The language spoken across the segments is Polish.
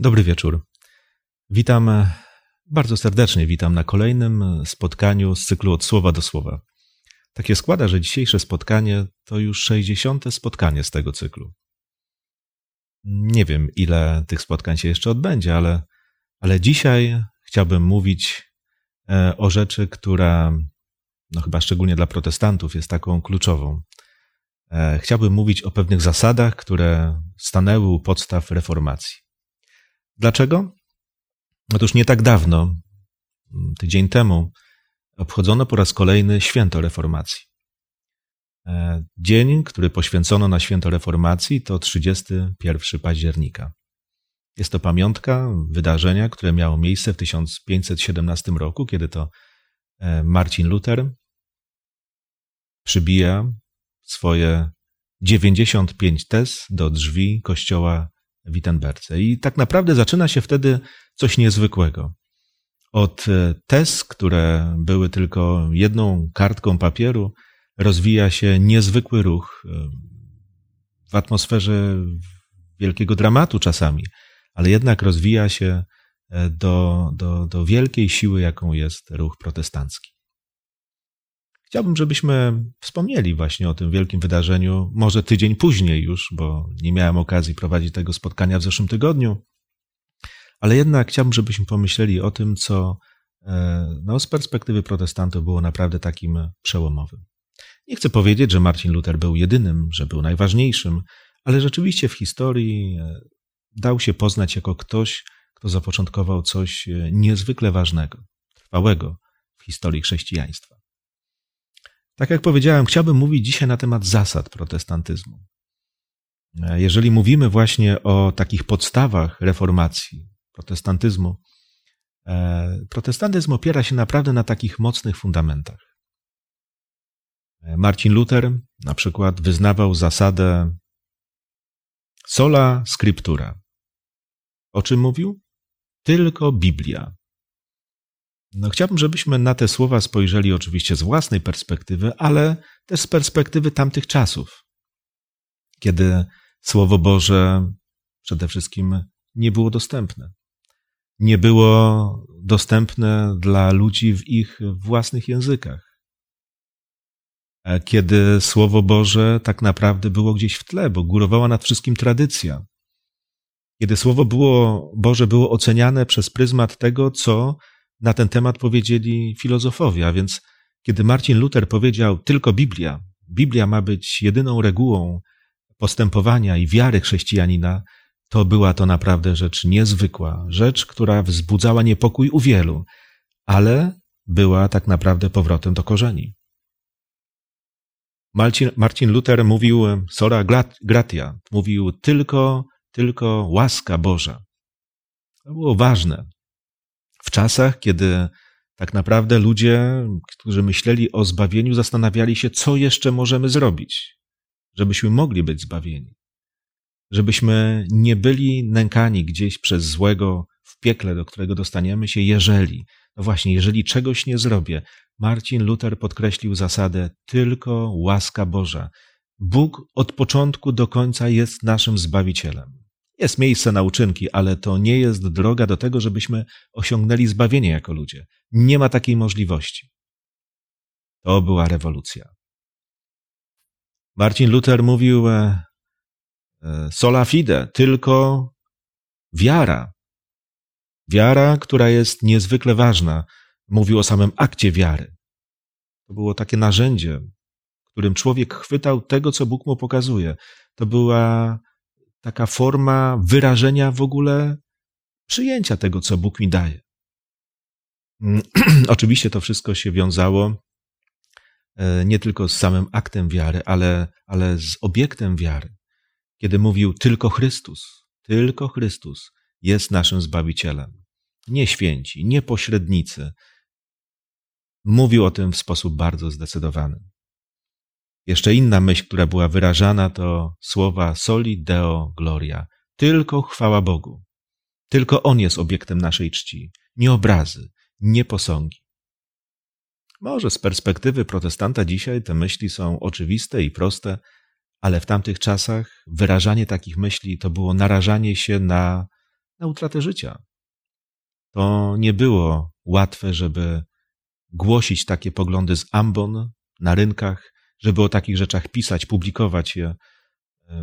Dobry wieczór. Witam e, bardzo serdecznie, witam na kolejnym spotkaniu z cyklu Od Słowa do Słowa. Tak się składa, że dzisiejsze spotkanie to już 60. spotkanie z tego cyklu. Nie wiem, ile tych spotkań się jeszcze odbędzie, ale, ale dzisiaj chciałbym mówić e, o rzeczy, która, no chyba szczególnie dla protestantów, jest taką kluczową. E, chciałbym mówić o pewnych zasadach, które stanęły u podstaw reformacji. Dlaczego? Otóż nie tak dawno, tydzień temu, obchodzono po raz kolejny święto reformacji. E, dzień, który poświęcono na święto reformacji, to 31 października. Jest to pamiątka wydarzenia, które miało miejsce w 1517 roku, kiedy to e, Marcin Luther przybija swoje 95 tez do drzwi kościoła Wittenberce. I tak naprawdę zaczyna się wtedy coś niezwykłego. Od e, tez, które były tylko jedną kartką papieru, rozwija się niezwykły ruch e, w atmosferze wielkiego dramatu czasami, ale jednak rozwija się e, do, do, do wielkiej siły, jaką jest ruch protestancki. Chciałbym, żebyśmy wspomnieli właśnie o tym wielkim wydarzeniu, może tydzień później już, bo nie miałem okazji prowadzić tego spotkania w zeszłym tygodniu, ale jednak chciałbym, żebyśmy pomyśleli o tym, co e, no, z perspektywy protestantów było naprawdę takim przełomowym. Nie chcę powiedzieć, że Marcin Luther był jedynym, że był najważniejszym, ale rzeczywiście w historii e, dał się poznać jako ktoś, kto zapoczątkował coś e, niezwykle ważnego, trwałego w historii chrześcijaństwa. Tak jak powiedziałem, chciałbym mówić dzisiaj na temat zasad protestantyzmu. Jeżeli mówimy właśnie o takich podstawach reformacji, protestantyzmu, e, protestantyzm opiera się naprawdę na takich mocnych fundamentach. Marcin Luther na przykład wyznawał zasadę sola scriptura. O czym mówił? Tylko Biblia. No, chciałbym, żebyśmy na te słowa spojrzeli oczywiście z własnej perspektywy, ale też z perspektywy tamtych czasów, kiedy Słowo Boże przede wszystkim nie było dostępne. Nie było dostępne dla ludzi w ich własnych językach. Kiedy Słowo Boże tak naprawdę było gdzieś w tle, bo górowała nad wszystkim tradycja. Kiedy Słowo było, Boże było oceniane przez pryzmat tego, co na ten temat powiedzieli filozofowie, a więc kiedy Marcin Luther powiedział tylko Biblia, Biblia ma być jedyną regułą postępowania i wiary chrześcijanina, to była to naprawdę rzecz niezwykła, rzecz, która wzbudzała niepokój u wielu, ale była tak naprawdę powrotem do korzeni. Marcin, Marcin Luther mówił sora gratia, mówił tylko, tylko łaska Boża. To było ważne w czasach, kiedy tak naprawdę ludzie, którzy myśleli o zbawieniu, zastanawiali się, co jeszcze możemy zrobić, żebyśmy mogli być zbawieni. Żebyśmy nie byli nękani gdzieś przez złego w piekle, do którego dostaniemy się, jeżeli, no właśnie, jeżeli czegoś nie zrobię. Marcin Luther podkreślił zasadę tylko łaska Boża. Bóg od początku do końca jest naszym zbawicielem. Jest miejsce na uczynki, ale to nie jest droga do tego, żebyśmy osiągnęli zbawienie jako ludzie. Nie ma takiej możliwości. To była rewolucja. Marcin Luther mówił e, e, sola fide, tylko wiara. Wiara, która jest niezwykle ważna. Mówił o samym akcie wiary. To było takie narzędzie, którym człowiek chwytał tego, co Bóg mu pokazuje. To była taka forma wyrażenia w ogóle przyjęcia tego, co Bóg mi daje. Mm, oczywiście to wszystko się wiązało e, nie tylko z samym aktem wiary, ale, ale z obiektem wiary. Kiedy mówił tylko Chrystus, tylko Chrystus jest naszym Zbawicielem. Nie święci, nie pośrednicy. Mówił o tym w sposób bardzo zdecydowany. Jeszcze inna myśl, która była wyrażana, to słowa soli deo gloria. Tylko chwała Bogu. Tylko On jest obiektem naszej czci. Nie obrazy, nie posągi. Może z perspektywy protestanta dzisiaj te myśli są oczywiste i proste, ale w tamtych czasach wyrażanie takich myśli to było narażanie się na na utratę życia. To nie było łatwe, żeby głosić takie poglądy z ambon na rynkach, żeby o takich rzeczach pisać, publikować je,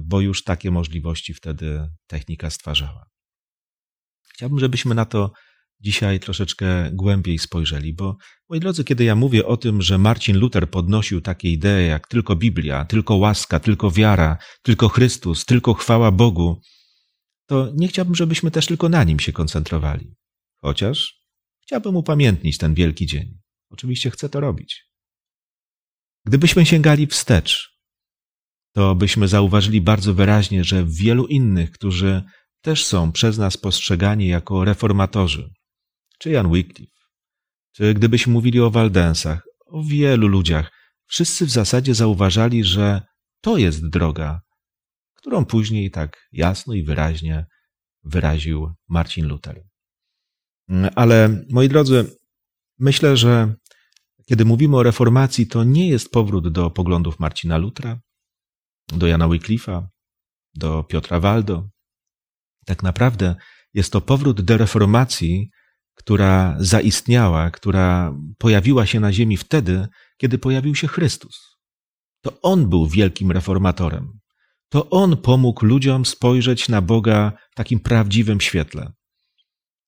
bo już takie możliwości wtedy technika stwarzała. Chciałbym, żebyśmy na to dzisiaj troszeczkę głębiej spojrzeli, bo moi drodzy, kiedy ja mówię o tym, że Marcin Luther podnosił takie idee jak tylko Biblia, tylko łaska, tylko wiara, tylko Chrystus, tylko chwała Bogu, to nie chciałbym, żebyśmy też tylko na nim się koncentrowali. Chociaż chciałbym upamiętnić ten wielki dzień. Oczywiście chcę to robić. Gdybyśmy sięgali wstecz, to byśmy zauważyli bardzo wyraźnie, że wielu innych, którzy też są przez nas postrzegani jako reformatorzy, czy Jan Wycliffe, czy gdybyśmy mówili o Waldensach, o wielu ludziach, wszyscy w zasadzie zauważali, że to jest droga, którą później tak jasno i wyraźnie wyraził Marcin Luther. Ale moi drodzy, myślę, że kiedy mówimy o reformacji, to nie jest powrót do poglądów Marcina Lutra, do Jana Wycliffe'a, do Piotra Waldo. Tak naprawdę jest to powrót do reformacji, która zaistniała, która pojawiła się na ziemi wtedy, kiedy pojawił się Chrystus. To On był wielkim reformatorem. To On pomógł ludziom spojrzeć na Boga w takim prawdziwym świetle.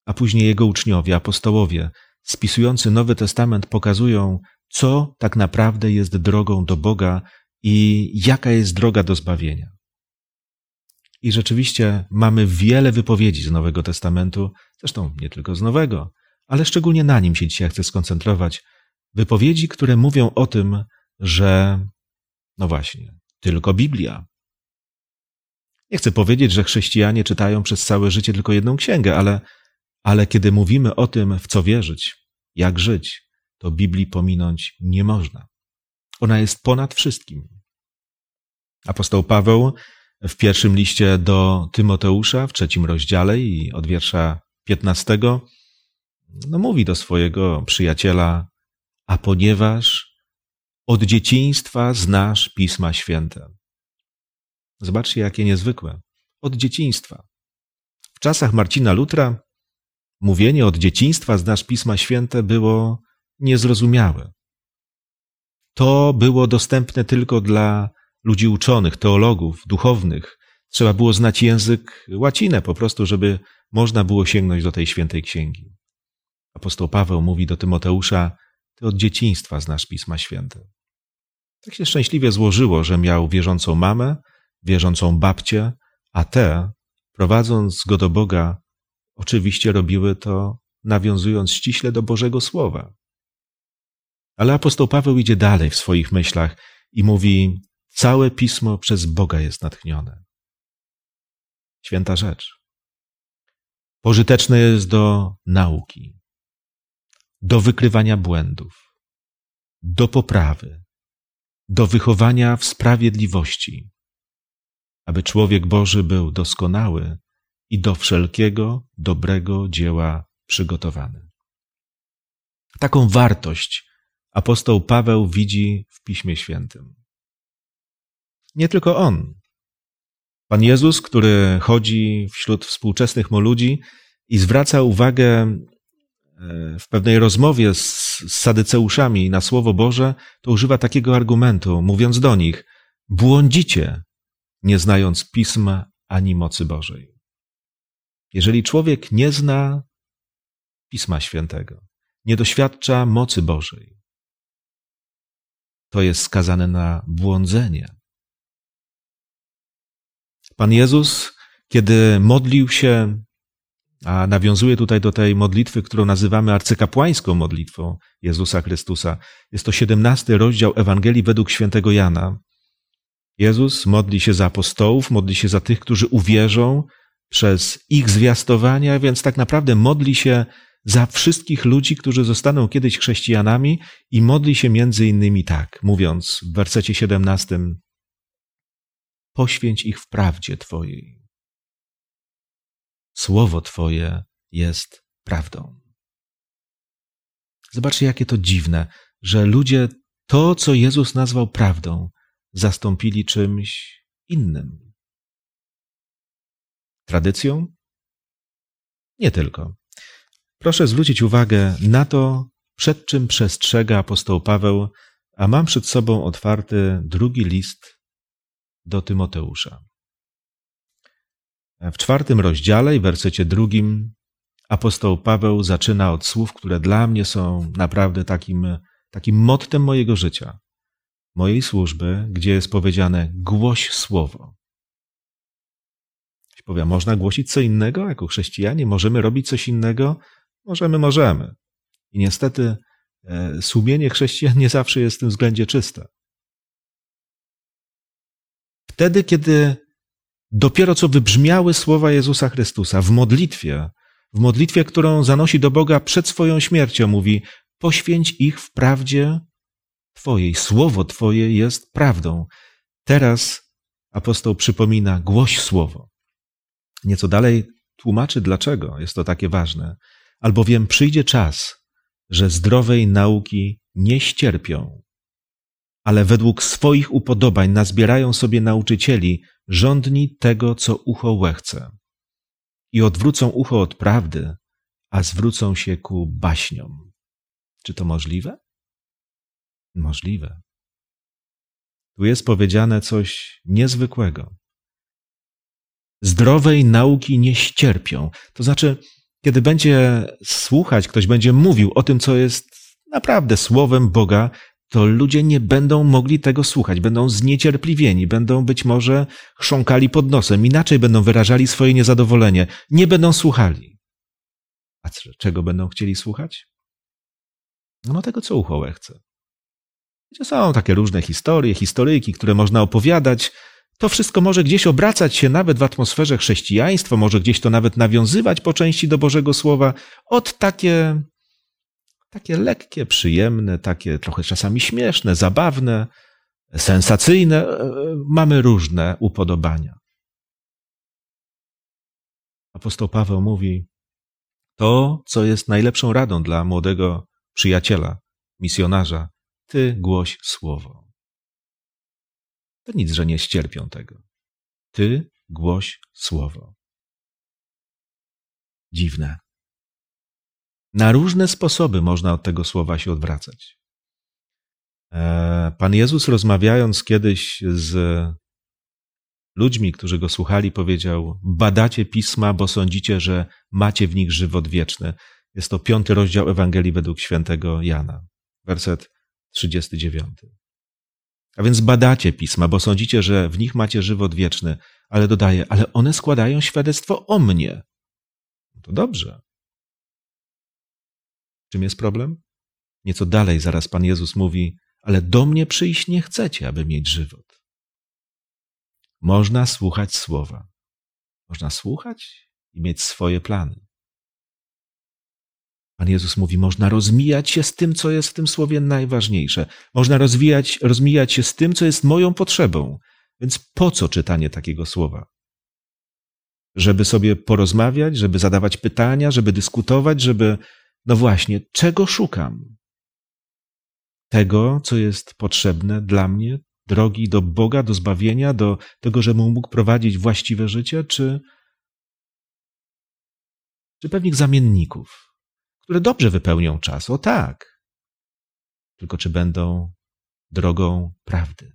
A później Jego uczniowie, apostołowie, spisujący Nowy Testament, pokazują, co tak naprawdę jest drogą do Boga i jaka jest droga do zbawienia. I rzeczywiście mamy wiele wypowiedzi z Nowego Testamentu, zresztą nie tylko z Nowego, ale szczególnie na nim się dzisiaj chcę skoncentrować. Wypowiedzi, które mówią o tym, że, no właśnie, tylko Biblia. Nie chcę powiedzieć, że chrześcijanie czytają przez całe życie tylko jedną księgę, ale, ale kiedy mówimy o tym, w co wierzyć, jak żyć, to Biblii pominąć nie można. Ona jest ponad wszystkim. Apostoł Paweł w pierwszym liście do Tymoteusza, w trzecim rozdziale i od wiersza 15, no mówi do swojego przyjaciela, a ponieważ od dzieciństwa znasz Pisma Święte. Zobaczcie, jakie niezwykłe. Od dzieciństwa. W czasach Marcina Lutra mówienie od dzieciństwa znasz Pisma Święte było niezrozumiałe. To było dostępne tylko dla ludzi uczonych, teologów, duchownych. Trzeba było znać język łacinę po prostu, żeby można było sięgnąć do tej świętej księgi. Apostoł Paweł mówi do Tymoteusza, ty od dzieciństwa znasz Pisma Święte. Tak się szczęśliwie złożyło, że miał wierzącą mamę, wierzącą babcię, a te, prowadząc go do Boga, oczywiście robiły to nawiązując ściśle do Bożego Słowa. Ale apostoł Paweł idzie dalej w swoich myślach i mówi: Całe pismo przez Boga jest natchnione. Święta rzecz. Pożyteczne jest do nauki, do wykrywania błędów, do poprawy, do wychowania w sprawiedliwości, aby człowiek Boży był doskonały i do wszelkiego dobrego dzieła przygotowany. Taką wartość apostoł Paweł widzi w Piśmie Świętym. Nie tylko on. Pan Jezus, który chodzi wśród współczesnych mu ludzi i zwraca uwagę e, w pewnej rozmowie z sadyceuszami na Słowo Boże, to używa takiego argumentu, mówiąc do nich: błądzicie, nie znając pisma ani mocy Bożej. Jeżeli człowiek nie zna Pisma Świętego, nie doświadcza mocy Bożej, to jest skazane na błądzenie. Pan Jezus, kiedy modlił się, a nawiązuje tutaj do tej modlitwy, którą nazywamy arcykapłańską modlitwą Jezusa Chrystusa. Jest to siedemnasty rozdział Ewangelii według świętego Jana. Jezus modli się za apostołów, modli się za tych, którzy uwierzą przez ich zwiastowania, więc tak naprawdę modli się za wszystkich ludzi, którzy zostaną kiedyś chrześcijanami i modli się między innymi tak, mówiąc w wersecie 17: Poświęć ich w prawdzie Twojej. Słowo Twoje jest prawdą. Zobaczcie, jakie to dziwne, że ludzie to, co Jezus nazwał prawdą, zastąpili czymś innym. Tradycją, Nie tylko. Proszę zwrócić uwagę na to, przed czym przestrzega apostoł Paweł, a mam przed sobą otwarty drugi list do Tymoteusza. W czwartym rozdziale i wersecie drugim apostoł Paweł zaczyna od słów, które dla mnie są naprawdę takim, takim mottem mojego życia, mojej służby, gdzie jest powiedziane głoś słowo. Powie, można głosić co innego jako chrześcijanie? Możemy robić coś innego? Możemy, możemy. I niestety e, sumienie chrześcijan nie zawsze jest w tym względzie czyste. Wtedy, kiedy dopiero co wybrzmiały słowa Jezusa Chrystusa w modlitwie, w modlitwie, którą zanosi do Boga przed swoją śmiercią, mówi: Poświęć ich w prawdzie Twojej. Słowo Twoje jest prawdą. Teraz apostoł przypomina: głoś słowo. Nieco dalej tłumaczy, dlaczego jest to takie ważne. Albowiem przyjdzie czas, że zdrowej nauki nie ścierpią, ale według swoich upodobań nazbierają sobie nauczycieli, rządni tego, co ucho łechce. I odwrócą ucho od prawdy, a zwrócą się ku baśniom. Czy to możliwe? Możliwe. Tu jest powiedziane coś niezwykłego. Zdrowej nauki nie ścierpią. To znaczy, kiedy będzie słuchać, ktoś będzie mówił o tym, co jest naprawdę słowem Boga, to ludzie nie będą mogli tego słuchać, będą zniecierpliwieni, będą być może chrząkali pod nosem, inaczej będą wyrażali swoje niezadowolenie, nie będą słuchali. A czego będą chcieli słuchać? No, no tego, co ucho chce. Są takie różne historie, historyjki, które można opowiadać. To wszystko może gdzieś obracać się nawet w atmosferze chrześcijaństwa, może gdzieś to nawet nawiązywać po części do Bożego Słowa. Od takie takie lekkie, przyjemne, takie trochę czasami śmieszne, zabawne, sensacyjne. E, e, mamy różne upodobania. Apostoł Paweł mówi: To, co jest najlepszą radą dla młodego przyjaciela, misjonarza, ty głoś słowo. To nic, że nie ścierpią tego. Ty głoś słowo. Dziwne. Na różne sposoby można od tego słowa się odwracać. E, Pan Jezus, rozmawiając kiedyś z ludźmi, którzy go słuchali, powiedział: Badacie pisma, bo sądzicie, że macie w nich żywot wieczny. Jest to piąty rozdział Ewangelii według świętego Jana, werset 39. A więc badacie pisma, bo sądzicie, że w nich macie żywot wieczny, ale dodaje, ale one składają świadectwo o mnie. No to dobrze. Czym jest problem? Nieco dalej zaraz Pan Jezus mówi, ale do mnie przyjść nie chcecie, aby mieć żywot. Można słuchać słowa. Można słuchać i mieć swoje plany. Pan Jezus mówi, można rozmijać się z tym, co jest w tym słowie najważniejsze. Można rozwijać, rozmijać się z tym, co jest moją potrzebą. Więc po co czytanie takiego słowa? Żeby sobie porozmawiać, żeby zadawać pytania, żeby dyskutować, żeby no właśnie, czego szukam? Tego, co jest potrzebne dla mnie, drogi do Boga, do zbawienia, do tego, żebym mógł prowadzić właściwe życie, czy, czy pewnych zamienników, które dobrze wypełnią czas? O tak. Tylko czy będą drogą prawdy,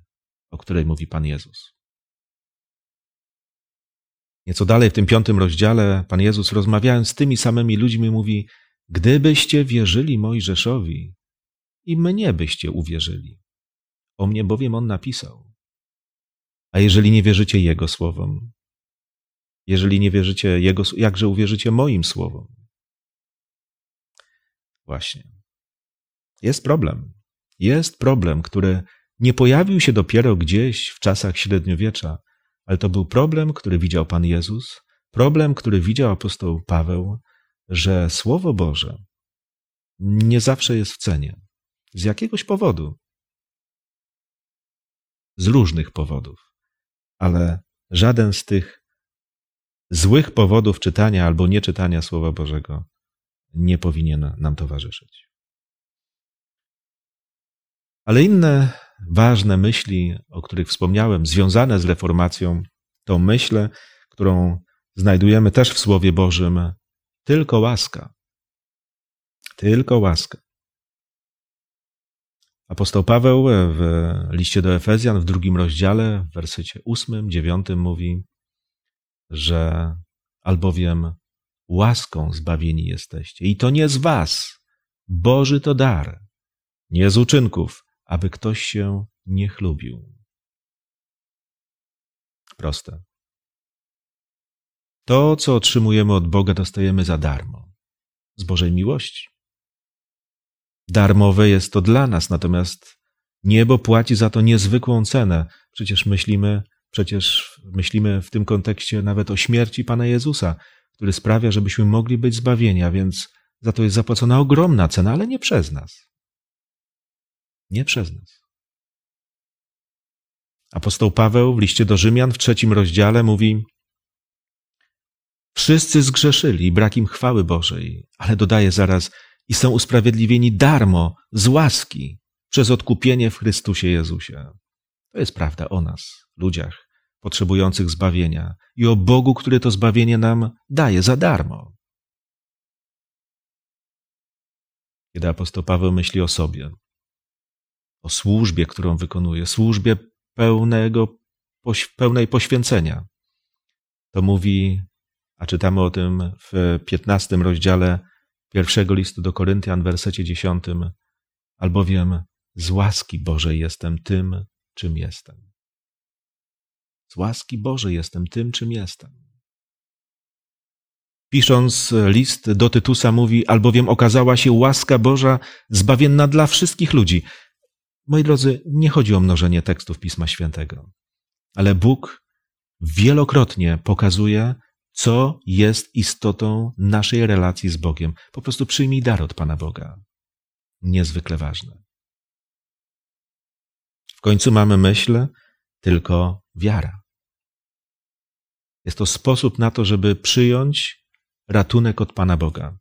o której mówi Pan Jezus? Nieco dalej w tym piątym rozdziale Pan Jezus rozmawiając z tymi samymi ludźmi mówi, Gdybyście wierzyli Mojżeszowi, i mnie byście uwierzyli. O mnie bowiem on napisał. A jeżeli nie wierzycie Jego słowom, jeżeli nie wierzycie Jego, jakże uwierzycie moim słowom? Właśnie. Jest problem. Jest problem, który nie pojawił się dopiero gdzieś w czasach średniowiecza, ale to był problem, który widział Pan Jezus, problem, który widział apostoł Paweł, że Słowo Boże nie zawsze jest w cenie. Z jakiegoś powodu. Z różnych powodów. Ale żaden z tych złych powodów czytania albo nieczytania Słowa Bożego nie powinien nam towarzyszyć. Ale inne ważne myśli, o których wspomniałem, związane z reformacją, to myśl, którą znajdujemy też w Słowie Bożym, Tylko łaska. Tylko łaska. Apostoł Paweł w liście do Efezjan w drugim rozdziale, w wersecie ósmym, dziewiątym mówi, że albowiem łaską zbawieni jesteście. I to nie z was. Boży to dar, nie z uczynków, aby ktoś się nie chlubił. Proste. To, co otrzymujemy od Boga, dostajemy za darmo. Z Bożej miłości. Darmowe jest to dla nas, natomiast niebo płaci za to niezwykłą cenę. Przecież myślimy, przecież myślimy w tym kontekście nawet o śmierci Pana Jezusa, który sprawia, żebyśmy mogli być zbawieni, a więc za to jest zapłacona ogromna cena, ale nie przez nas. Nie przez nas. Apostoł Paweł w liście do Rzymian w trzecim rozdziale mówi: Wszyscy zgrzeszyli, brak im chwały Bożej, ale dodaje zaraz, i są usprawiedliwieni darmo, z łaski, przez odkupienie w Chrystusie Jezusie. To jest prawda o nas, ludziach potrzebujących zbawienia i o Bogu, który to zbawienie nam daje za darmo. Kiedy apostoł Paweł myśli o sobie, o służbie, którą wykonuje, służbie pełnego, pełnej poświęcenia, to mówi, a czytamy o tym w piętnastym rozdziale pierwszego listu do Koryntian, wersecie dziesiątym, albowiem z łaski Bożej jestem tym, czym jestem. Z łaski Bożej jestem tym, czym jestem. Pisząc list do Tytusa mówi, albowiem okazała się łaska Boża zbawienna dla wszystkich ludzi. Moi drodzy, nie chodzi o mnożenie tekstów Pisma Świętego, ale Bóg wielokrotnie pokazuje, co jest istotą naszej relacji z Bogiem. Po prostu przyjmij dar od Pana Boga. Niezwykle ważne. W końcu mamy myśl, tylko wiara. Jest to sposób na to, żeby przyjąć ratunek od Pana Boga.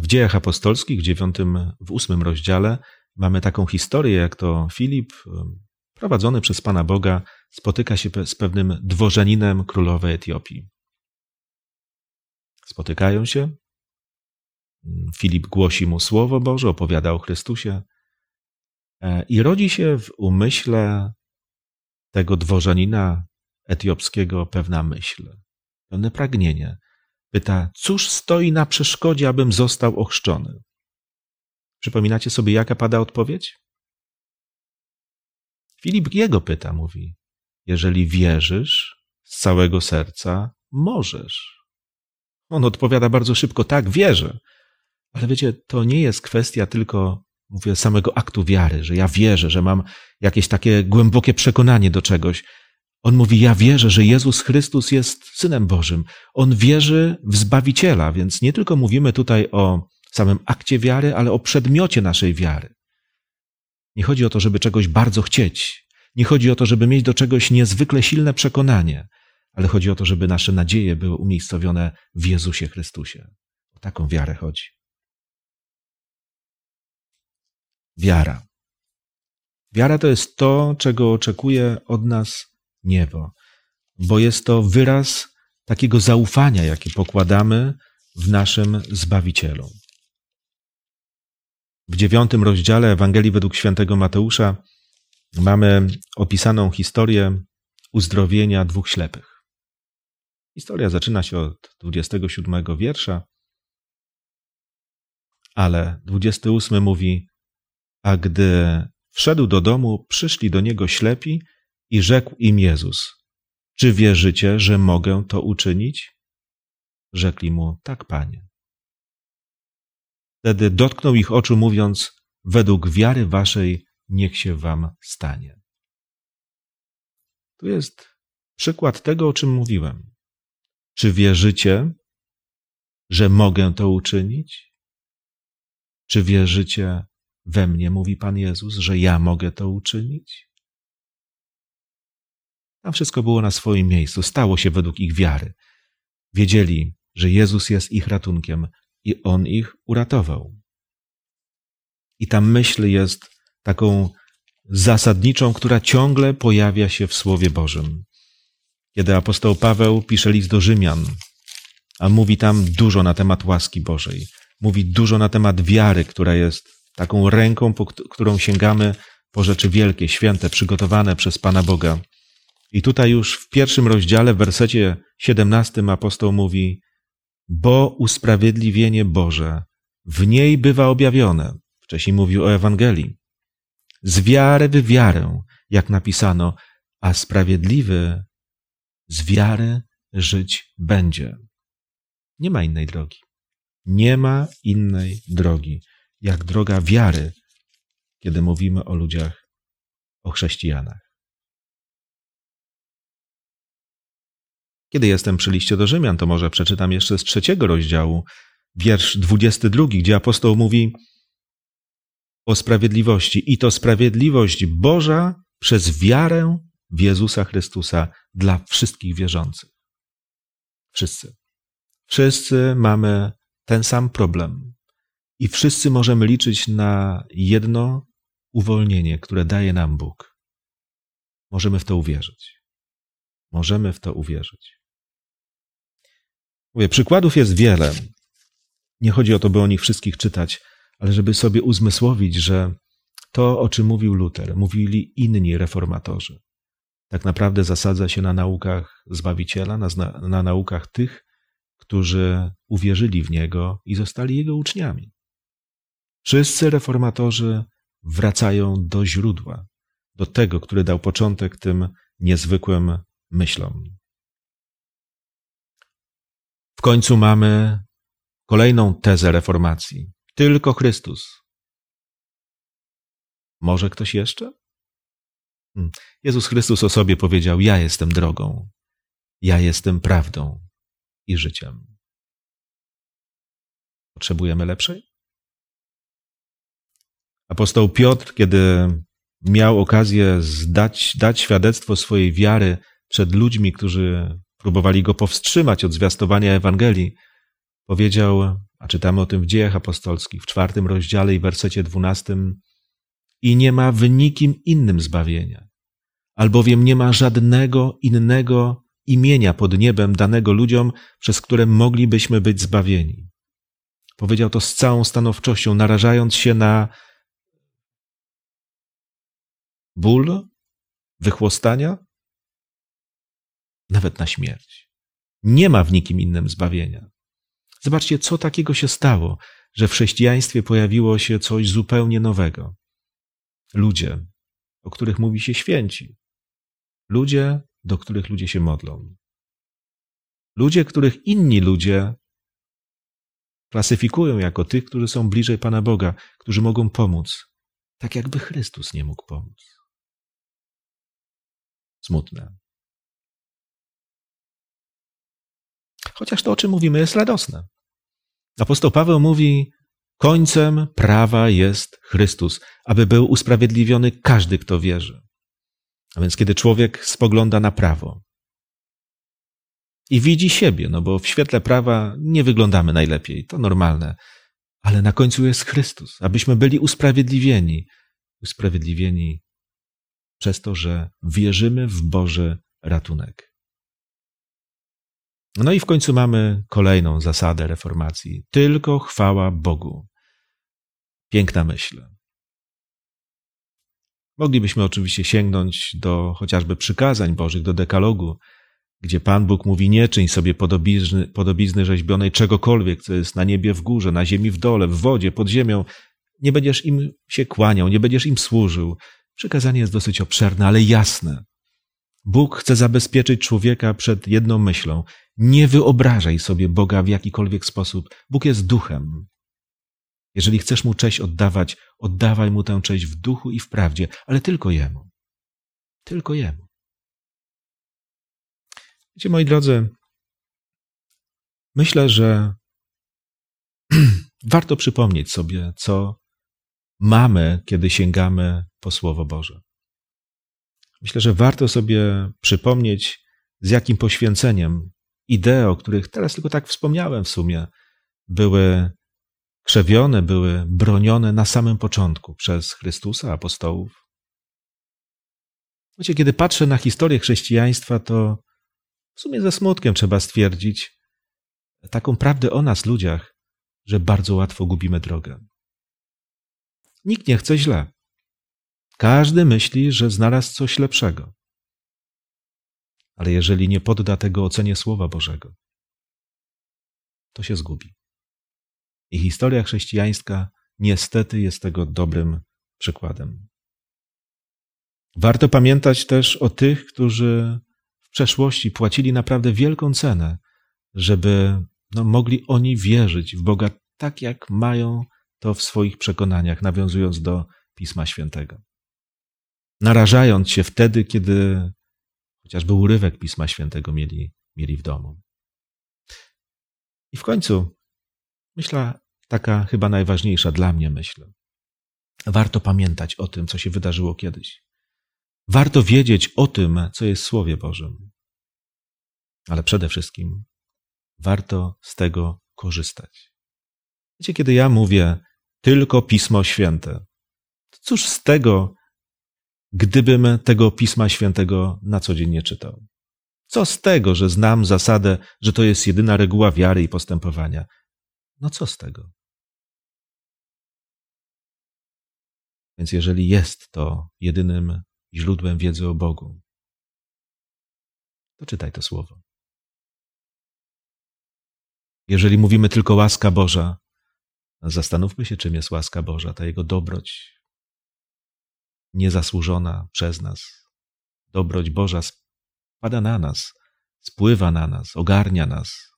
W dziejach apostolskich, w dziewiątym, w ósmym rozdziale, mamy taką historię, jak to Filip, prowadzony przez Pana Boga, spotyka się z pewnym dworzaninem królowej Etiopii. Spotykają się. Filip głosi mu Słowo Boże, opowiada o Chrystusie. E, I rodzi się w umyśle tego dworzanina etiopskiego pewna myśl, pewne pragnienie. Pyta, cóż stoi na przeszkodzie, abym został ochrzczony? Przypominacie sobie, jaka pada odpowiedź? Filip jego pyta, mówi, jeżeli wierzysz z całego serca, możesz. On odpowiada bardzo szybko, tak, wierzę. Ale wiecie, to nie jest kwestia tylko, mówię, samego aktu wiary, że ja wierzę, że mam jakieś takie głębokie przekonanie do czegoś. On mówi, ja wierzę, że Jezus Chrystus jest Synem Bożym. On wierzy w Zbawiciela, więc nie tylko mówimy tutaj o samym akcie wiary, ale o przedmiocie naszej wiary. Nie chodzi o to, żeby czegoś bardzo chcieć. Nie chodzi o to, żeby mieć do czegoś niezwykle silne przekonanie, ale chodzi o to, żeby nasze nadzieje były umiejscowione w Jezusie Chrystusie. O taką wiarę chodzi. Wiara. Wiara to jest to, czego oczekuje od nas niebo, bo jest to wyraz takiego zaufania, jakie pokładamy w naszym Zbawicielu. W dziewiątym rozdziale Ewangelii według świętego Mateusza mamy opisaną historię uzdrowienia dwóch ślepych. Historia zaczyna się od 27 wiersza, ale 28 mówi: A gdy wszedł do domu, przyszli do niego ślepi i rzekł im Jezus: Czy wierzycie, że mogę to uczynić? Rzekli mu: Tak, panie. Wtedy dotknął ich oczu, mówiąc: Według wiary waszej niech się wam stanie. Tu jest przykład tego, o czym mówiłem. Czy wierzycie, że mogę to uczynić? Czy wierzycie we mnie, mówi Pan Jezus, że ja mogę to uczynić? Tam wszystko było na swoim miejscu, stało się według ich wiary. Wiedzieli, że Jezus jest ich ratunkiem i On ich uratował. I ta myśl jest taką zasadniczą, która ciągle pojawia się w Słowie Bożym. Kiedy apostoł Paweł pisze list do Rzymian, a mówi tam dużo na temat łaski Bożej. Mówi dużo na temat wiary, która jest taką ręką, po którą sięgamy po rzeczy wielkie, święte, przygotowane przez Pana Boga. I tutaj już w pierwszym rozdziale, w wersecie 17 apostoł mówi, bo usprawiedliwienie Boże w niej bywa objawione. Wcześniej mówił o Ewangelii. Z wiary w wiarę, jak napisano, a sprawiedliwy z wiary żyć będzie. Nie ma innej drogi. Nie ma innej drogi, jak droga wiary, kiedy mówimy o ludziach, o chrześcijanach. Kiedy jestem przy liście do Rzymian, to może przeczytam jeszcze z trzeciego rozdziału, wiersz 22, gdzie apostoł mówi o sprawiedliwości. I to sprawiedliwość Boża przez wiarę w Jezusa Chrystusa dla wszystkich wierzących. Wszyscy. Wszyscy mamy ten sam problem. I wszyscy możemy liczyć na jedno uwolnienie, które daje nam Bóg. Możemy w to uwierzyć. Możemy w to uwierzyć. Mówię, przykładów jest wiele. Nie chodzi o to, by o nich wszystkich czytać, ale żeby sobie uzmysłowić, że to, o czym mówił Luter, mówili inni reformatorzy. Tak naprawdę zasadza się na naukach Zbawiciela, na, na naukach tych, którzy uwierzyli w Niego i zostali Jego uczniami. Wszyscy reformatorzy wracają do źródła, do tego, który dał początek tym niezwykłym myślom. W końcu mamy kolejną tezę reformacji. Tylko Chrystus. Może ktoś jeszcze? Hmm. Jezus Chrystus o sobie powiedział: Ja jestem drogą, ja jestem prawdą i życiem. Potrzebujemy lepszej? Apostoł Piotr, kiedy miał okazję zdać, dać świadectwo swojej wiary przed ludźmi, którzy próbowali go powstrzymać od zwiastowania Ewangelii, powiedział, a czytamy o tym w dziejach apostolskich, w czwartym rozdziale i wersecie dwunastym, i nie ma w nikim innym zbawienia, albowiem nie ma żadnego innego imienia pod niebem danego ludziom, przez które moglibyśmy być zbawieni. Powiedział to z całą stanowczością, narażając się na ból, wychłostania, nawet na śmierć. Nie ma w nikim innym zbawienia. Zobaczcie, co takiego się stało, że w chrześcijaństwie pojawiło się coś zupełnie nowego. Ludzie, o których mówi się święci. Ludzie, do których ludzie się modlą. Ludzie, których inni ludzie klasyfikują jako tych, którzy są bliżej Pana Boga, którzy mogą pomóc, tak jakby Chrystus nie mógł pomóc. Smutne. Chociaż to, o czym mówimy, jest radosne. Apostoł Paweł mówi: Końcem prawa jest Chrystus, aby był usprawiedliwiony każdy, kto wierzy. A więc, kiedy człowiek spogląda na prawo i widzi siebie, no bo w świetle prawa nie wyglądamy najlepiej, to normalne, ale na końcu jest Chrystus, abyśmy byli usprawiedliwieni. Usprawiedliwieni przez to, że wierzymy w Boży ratunek. No i w końcu mamy kolejną zasadę reformacji. Tylko chwała Bogu. Piękna myśl. Moglibyśmy oczywiście sięgnąć do chociażby przykazań Bożych, do dekalogu, gdzie Pan Bóg mówi: Nie czyń sobie podobizny, podobizny rzeźbionej czegokolwiek, co jest na niebie w górze, na ziemi w dole, w wodzie, pod ziemią. Nie będziesz im się kłaniał, nie będziesz im służył. Przykazanie jest dosyć obszerne, ale jasne. Bóg chce zabezpieczyć człowieka przed jedną myślą. Nie wyobrażaj sobie Boga w jakikolwiek sposób. Bóg jest duchem. Jeżeli chcesz mu cześć oddawać, oddawaj mu tę cześć w duchu i w prawdzie, ale tylko jemu. Tylko jemu. Wiecie, moi drodzy, myślę, że warto przypomnieć sobie, co mamy, kiedy sięgamy po Słowo Boże. Myślę, że warto sobie przypomnieć, z jakim poświęceniem idee, o których teraz tylko tak wspomniałem w sumie, były krzewione, były bronione na samym początku przez Chrystusa, apostołów. Wiecie, kiedy patrzę na historię chrześcijaństwa, to w sumie ze smutkiem trzeba stwierdzić, taką prawdę o nas, ludziach, że bardzo łatwo gubimy drogę. Nikt nie chce źle. Każdy myśli, że znalazł coś lepszego. Ale jeżeli nie podda tego ocenie Słowa Bożego, to się zgubi. I historia chrześcijańska niestety jest tego dobrym przykładem. Warto pamiętać też o tych, którzy w przeszłości płacili naprawdę wielką cenę, żeby no, mogli oni wierzyć w Boga tak, jak mają to w swoich przekonaniach, nawiązując do Pisma Świętego. Narażając się wtedy, kiedy chociażby urywek Pisma Świętego mieli, mieli w domu. I w końcu, myślę, taka chyba najważniejsza dla mnie myśl. Warto pamiętać o tym, co się wydarzyło kiedyś. Warto wiedzieć o tym, co jest w Słowie Bożym. Ale przede wszystkim warto z tego korzystać. Wiecie, kiedy ja mówię tylko Pismo Święte, cóż z tego, gdybym tego Pisma Świętego na co dzień nie czytał? Co z tego, że znam zasadę, że to jest jedyna reguła wiary i postępowania? No co z tego? Więc jeżeli jest to jedynym źródłem wiedzy o Bogu, to czytaj to słowo. Jeżeli mówimy tylko łaska Boża, zastanówmy się, czym jest łaska Boża, ta Jego dobroć, niezasłużona przez nas. Dobroć Boża spada na nas, spływa na nas, ogarnia nas.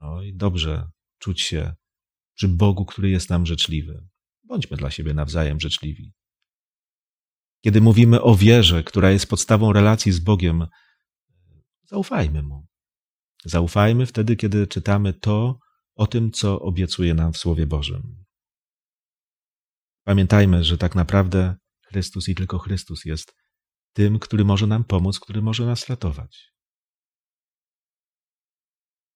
Oj, dobrze czuć się przy Bogu, który jest nam życzliwy. Bądźmy dla siebie nawzajem życzliwi. Kiedy mówimy o wierze, która jest podstawą relacji z Bogiem, zaufajmy Mu. Zaufajmy wtedy, kiedy czytamy to o tym, co obiecuje nam w Słowie Bożym. Pamiętajmy, że tak naprawdę Chrystus i tylko Chrystus jest tym, który może nam pomóc, który może nas ratować.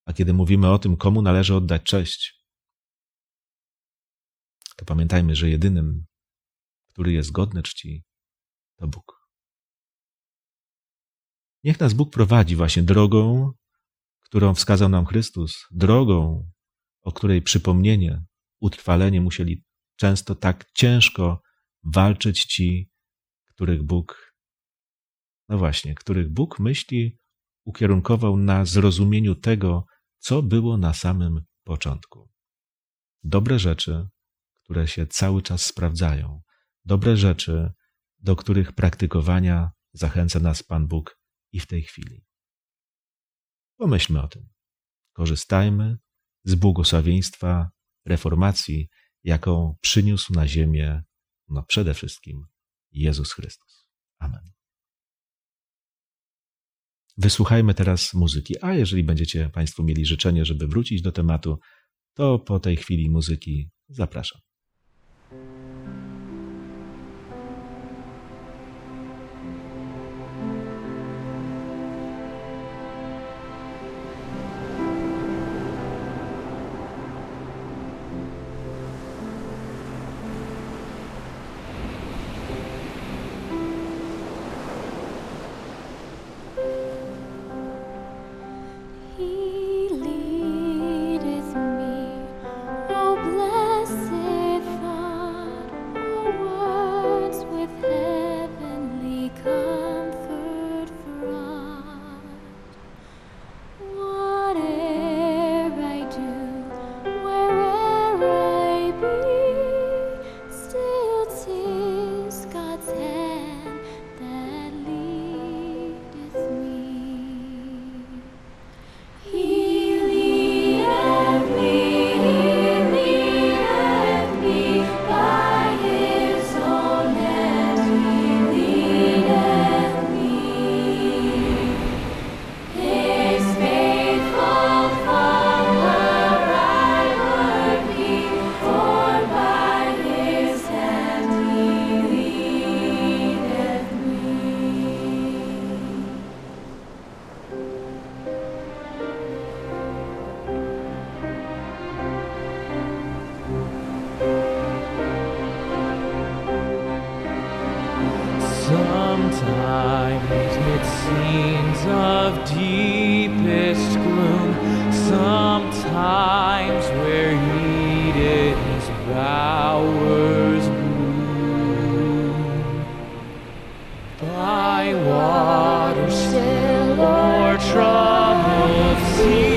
A kiedy mówimy o tym, komu należy oddać cześć, to pamiętajmy, że jedynym, który jest godny czci, to Bóg. Niech nas Bóg prowadzi właśnie drogą, którą wskazał nam Chrystus, drogą, o której przypomnienie, utrwalenie musieli często tak ciężko walczyć ci, których Bóg, no właśnie, których Bóg myśli ukierunkował na zrozumieniu tego, co było na samym początku. Dobre rzeczy, które się cały czas sprawdzają, dobre rzeczy, do których praktykowania zachęca nas Pan Bóg i w tej chwili. Pomyślmy o tym. Korzystajmy z błogosławieństwa reformacji, jaką przyniósł na ziemię no przede wszystkim Jezus Chrystus. Amen. Wysłuchajmy teraz muzyki, a jeżeli będziecie Państwo mieli życzenie, żeby wrócić do tematu, to po tej chwili muzyki zapraszam. Bowers bloom. By water still or troubled sea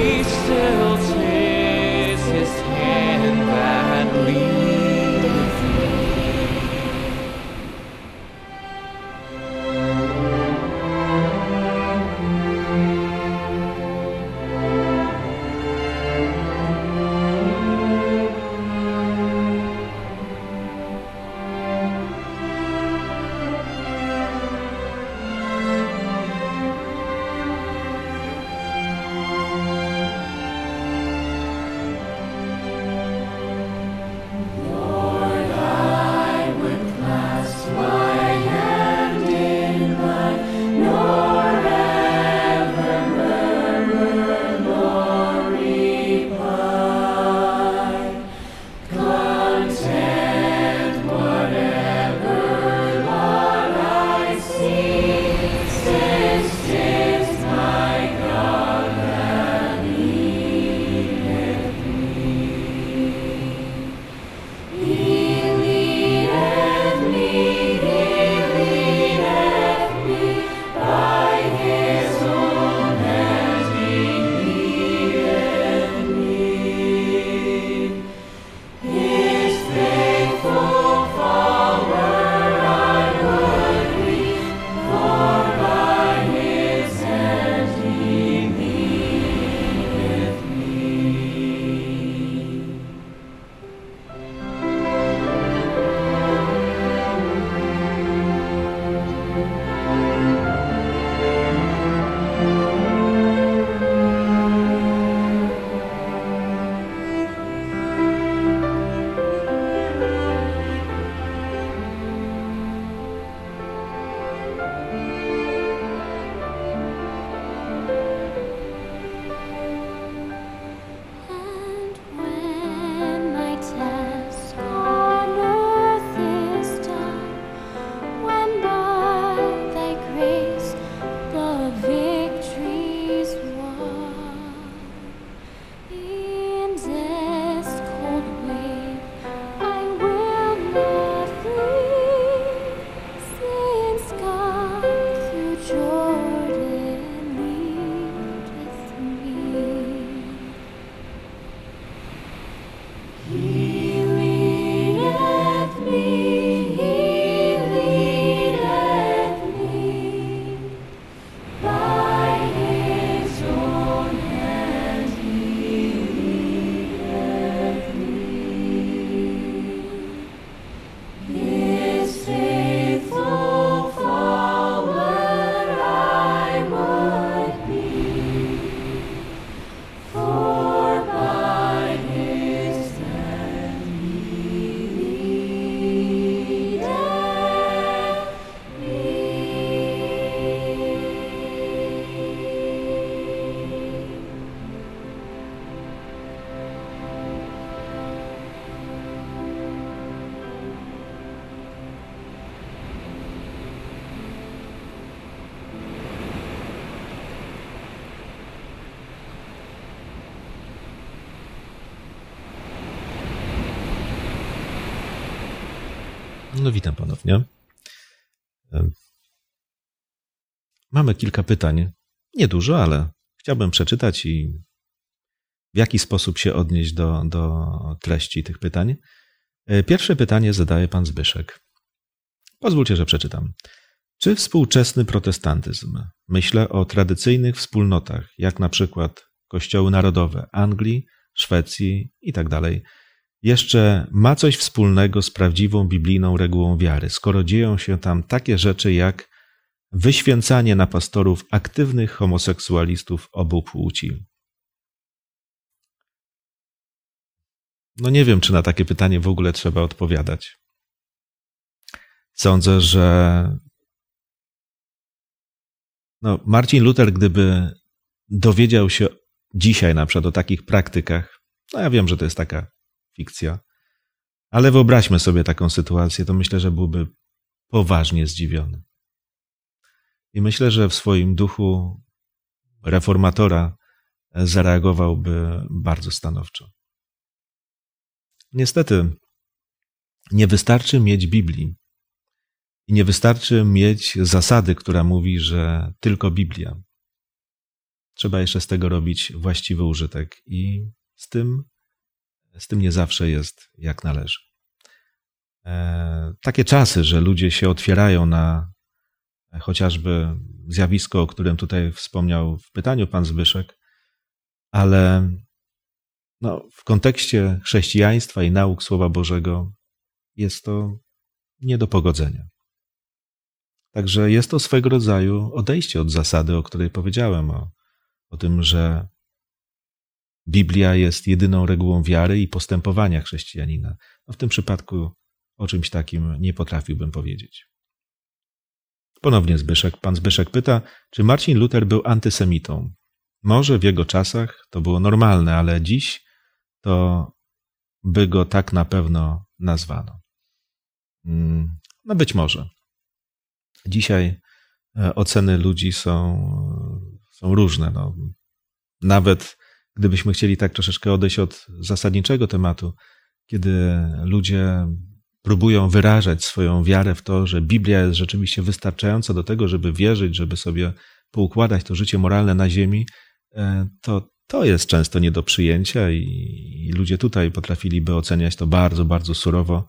No witam ponownie. Mamy kilka pytań. Niedużo, ale chciałbym przeczytać i w jaki sposób się odnieść do, do treści tych pytań. E, Pierwsze pytanie zadaje pan Zbyszek. Pozwólcie, że przeczytam. Czy współczesny protestantyzm, myślę o tradycyjnych wspólnotach, jak na przykład kościoły narodowe Anglii, Szwecji itd., jeszcze ma coś wspólnego z prawdziwą biblijną regułą wiary, skoro dzieją się tam takie rzeczy jak wyświęcanie na pastorów aktywnych homoseksualistów obu płci? No nie wiem, czy na takie pytanie w ogóle trzeba odpowiadać. Sądzę, że no, Marcin Luther, gdyby dowiedział się dzisiaj na przykład o takich praktykach, no ja wiem, że to jest taka fikcja, ale wyobraźmy sobie taką sytuację, to myślę, że byłby poważnie zdziwiony. I myślę, że w swoim duchu reformatora zareagowałby bardzo stanowczo. Niestety, nie wystarczy mieć Biblii i nie wystarczy mieć zasady, która mówi, że tylko Biblia. Trzeba jeszcze z tego robić właściwy użytek i z tym, z tym nie zawsze jest jak należy. E, takie czasy, że ludzie się otwierają na chociażby zjawisko, o którym tutaj wspomniał w pytaniu pan Zbyszek, ale no, w kontekście chrześcijaństwa i nauk Słowa Bożego jest to nie do pogodzenia. Także jest to swego rodzaju odejście od zasady, o której powiedziałem, o, o tym, że Biblia jest jedyną regułą wiary i postępowania chrześcijanina. No w tym przypadku o czymś takim nie potrafiłbym powiedzieć. Ponownie Zbyszek. Pan Zbyszek pyta, czy Marcin Luther był antysemitą. Może w jego czasach to było normalne, ale dziś to by go tak na pewno nazwano. Mm, no być może. Dzisiaj e, oceny ludzi są, są różne. No, nawet gdybyśmy chcieli tak troszeczkę odejść od zasadniczego tematu, kiedy ludzie próbują wyrażać swoją wiarę w to, że Biblia jest rzeczywiście wystarczająca do tego, żeby wierzyć, żeby sobie poukładać to życie moralne na ziemi, e, to to jest często nie do przyjęcia i ludzie tutaj potrafiliby oceniać to bardzo, bardzo surowo,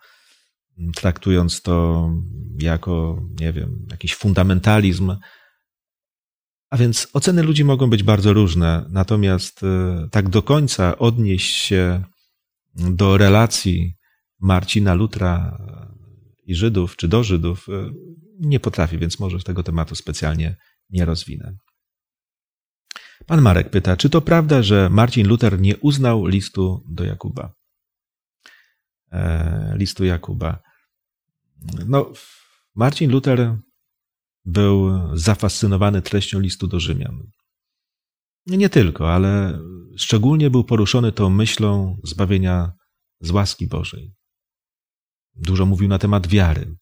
traktując to jako, nie wiem, jakiś fundamentalizm. A więc oceny ludzi mogą być bardzo różne, natomiast e, tak do końca odnieść się do relacji Marcina Lutra i Żydów, czy do Żydów, e, nie potrafi, więc może tego tematu specjalnie nie rozwinę. Pan Marek pyta, czy to prawda, że Marcin Luther nie uznał listu do Jakuba? E, listu Jakuba. No, Marcin Luther był zafascynowany treścią listu do Rzymian. Nie tylko, ale szczególnie był poruszony tą myślą zbawienia z łaski Bożej. Dużo mówił na temat wiary.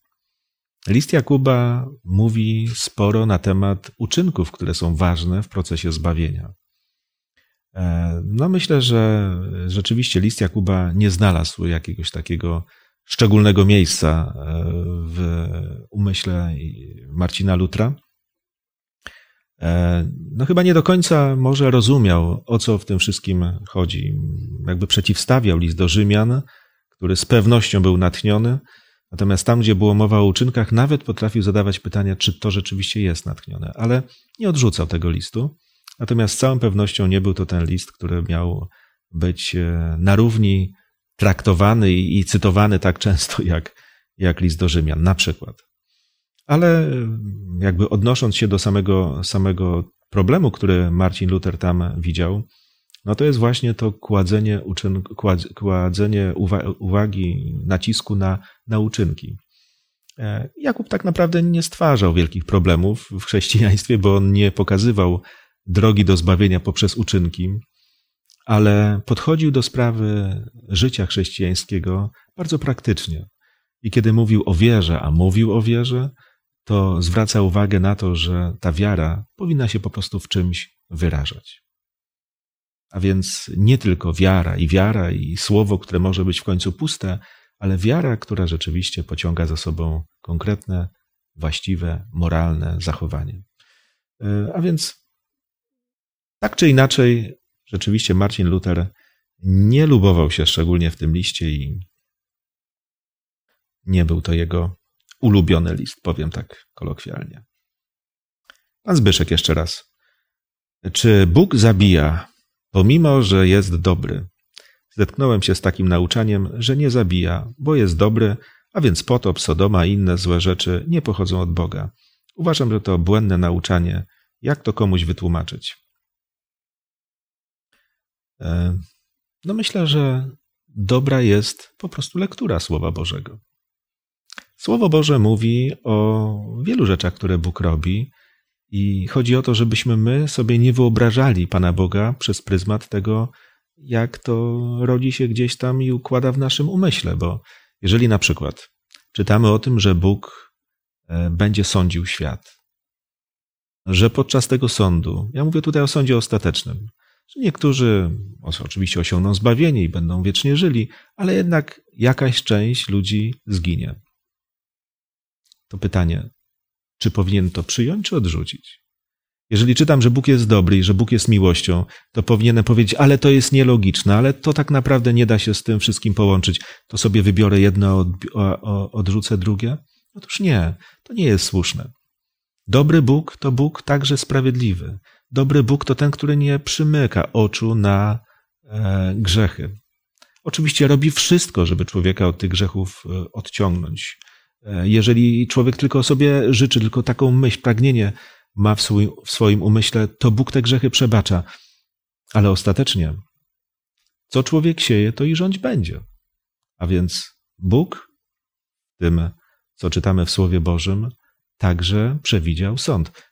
List Jakuba mówi sporo na temat uczynków, które są ważne w procesie zbawienia. E, no myślę, że rzeczywiście list Jakuba nie znalazł jakiegoś takiego szczególnego miejsca e, w umyśle Marcina Lutra. E, no chyba nie do końca może rozumiał, o co w tym wszystkim chodzi. Jakby przeciwstawiał list do Rzymian, który z pewnością był natchniony, natomiast tam, gdzie było mowa o uczynkach, nawet potrafił zadawać pytania, czy to rzeczywiście jest natchnione, ale nie odrzucał tego listu. Natomiast z całą pewnością nie był to ten list, który miał być e, na równi traktowany i cytowany tak często jak, jak list do Rzymian, na przykład. Ale e, jakby odnosząc się do samego, samego problemu, który Marcin Luther tam widział, no to jest właśnie to kładzenie, uczyn, kładzenie uwagi, nacisku na, na uczynki. E, Jakub tak naprawdę nie stwarzał wielkich problemów w chrześcijaństwie, bo on nie pokazywał drogi do zbawienia poprzez uczynki, ale podchodził do sprawy życia chrześcijańskiego bardzo praktycznie. I kiedy mówił o wierze, a mówił o wierze, to zwraca uwagę na to, że ta wiara powinna się po prostu w czymś wyrażać. A więc nie tylko wiara i wiara i słowo, które może być w końcu puste, ale wiara, która rzeczywiście pociąga za sobą konkretne, właściwe, moralne zachowanie. E, a więc tak czy inaczej, rzeczywiście Marcin Luther nie lubował się szczególnie w tym liście i nie był to jego ulubiony list, powiem tak kolokwialnie. Pan Zbyszek jeszcze raz. Czy Bóg zabija, pomimo że jest dobry? Zetknąłem się z takim nauczaniem, że nie zabija, bo jest dobry, a więc potop, Sodoma i inne złe rzeczy nie pochodzą od Boga. Uważam, że to błędne nauczanie. Jak to komuś wytłumaczyć? E, no myślę, że dobra jest po prostu lektura Słowa Bożego. Słowo Boże mówi o wielu rzeczach, które Bóg robi, i chodzi o to, żebyśmy my sobie nie wyobrażali Pana Boga przez pryzmat tego, jak to rodzi się gdzieś tam i układa w naszym umyśle, bo jeżeli na przykład czytamy o tym, że Bóg e, będzie sądził świat, że podczas tego sądu, ja mówię tutaj o sądzie ostatecznym, niektórzy oczywiście osiągną zbawienie i będą wiecznie żyli, ale jednak jakaś część ludzi zginie. To pytanie, czy powinien to przyjąć, czy odrzucić? Jeżeli czytam, że Bóg jest dobry i że Bóg jest miłością, to powinienem powiedzieć, ale to jest nielogiczne, ale to tak naprawdę nie da się z tym wszystkim połączyć. To sobie wybiorę jedno, odrzucę drugie? Otóż nie, to nie jest słuszne. Dobry Bóg to Bóg także sprawiedliwy. Dobry Bóg to ten, który nie przymyka oczu na e, grzechy. Oczywiście robi wszystko, żeby człowieka od tych grzechów e, odciągnąć. E, jeżeli człowiek tylko sobie życzy, tylko taką myśl, pragnienie ma w, swój, w swoim umyśle, to Bóg te grzechy przebacza. Ale ostatecznie, co człowiek sieje, to i rządź będzie. A więc Bóg, tym, co czytamy w Słowie Bożym, także przewidział sąd.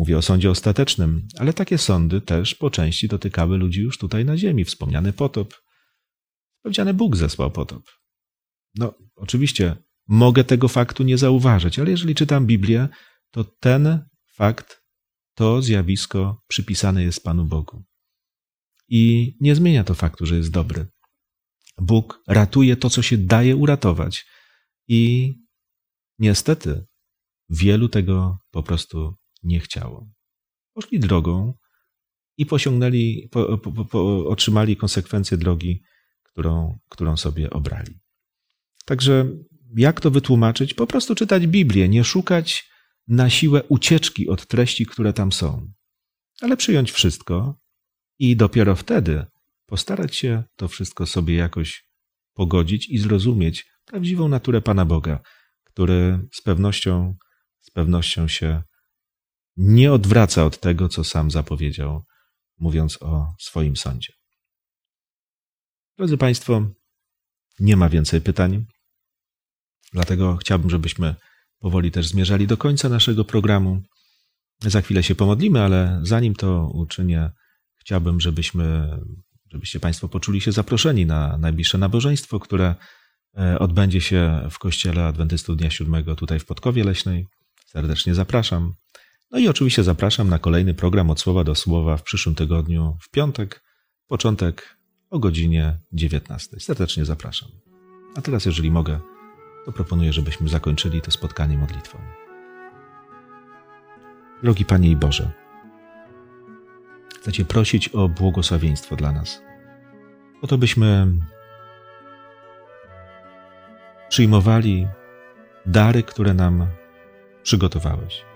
Mówię o sądzie ostatecznym, ale takie sądy też po części dotykały ludzi już tutaj na ziemi. Wspomniany potop. Powiedziane Bóg zesłał potop. No, oczywiście mogę tego faktu nie zauważyć, ale jeżeli czytam Biblię, to ten fakt, to zjawisko przypisane jest Panu Bogu. I nie zmienia to faktu, że jest dobry. Bóg ratuje to, co się daje uratować. I niestety wielu tego po prostu nie chciało. Poszli drogą i posiągnęli, po, po, po, otrzymali konsekwencje drogi, którą, którą sobie obrali. Także jak to wytłumaczyć? Po prostu czytać Biblię, nie szukać na siłę ucieczki od treści, które tam są, ale przyjąć wszystko i dopiero wtedy postarać się to wszystko sobie jakoś pogodzić i zrozumieć prawdziwą naturę Pana Boga, który z pewnością, z pewnością się nie odwraca od tego, co sam zapowiedział, mówiąc o swoim sądzie. Drodzy Państwo, nie ma więcej pytań, dlatego chciałbym, żebyśmy powoli też zmierzali do końca naszego programu. Za chwilę się pomodlimy, ale zanim to uczynię, chciałbym, żebyśmy, żebyście Państwo poczuli się zaproszeni na najbliższe nabożeństwo, które e, odbędzie się w Kościele Adwentystów Dnia Siódmego tutaj w Podkowie Leśnej. Serdecznie zapraszam. No i oczywiście zapraszam na kolejny program od słowa do słowa w przyszłym tygodniu, w piątek, początek o godzinie 19. Serdecznie zapraszam. A teraz, jeżeli mogę, to proponuję, żebyśmy zakończyli to spotkanie modlitwą. Drogi Panie i Boże, chcę Cię prosić o błogosławieństwo dla nas. O to, byśmy przyjmowali dary, które nam przygotowałeś.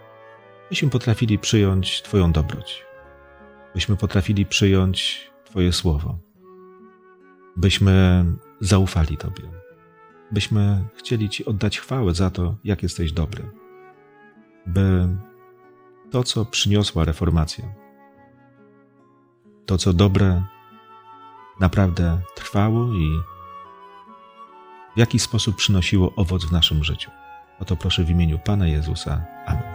Byśmy potrafili przyjąć Twoją dobroć. Byśmy potrafili przyjąć Twoje słowo. Byśmy zaufali Tobie byśmy chcieli Ci oddać chwałę za to, jak jesteś dobry. By to, co przyniosła reformacja, to, co dobre, naprawdę trwało i w jakiś sposób przynosiło owoc w naszym życiu. O to proszę w imieniu Pana Jezusa. Amen.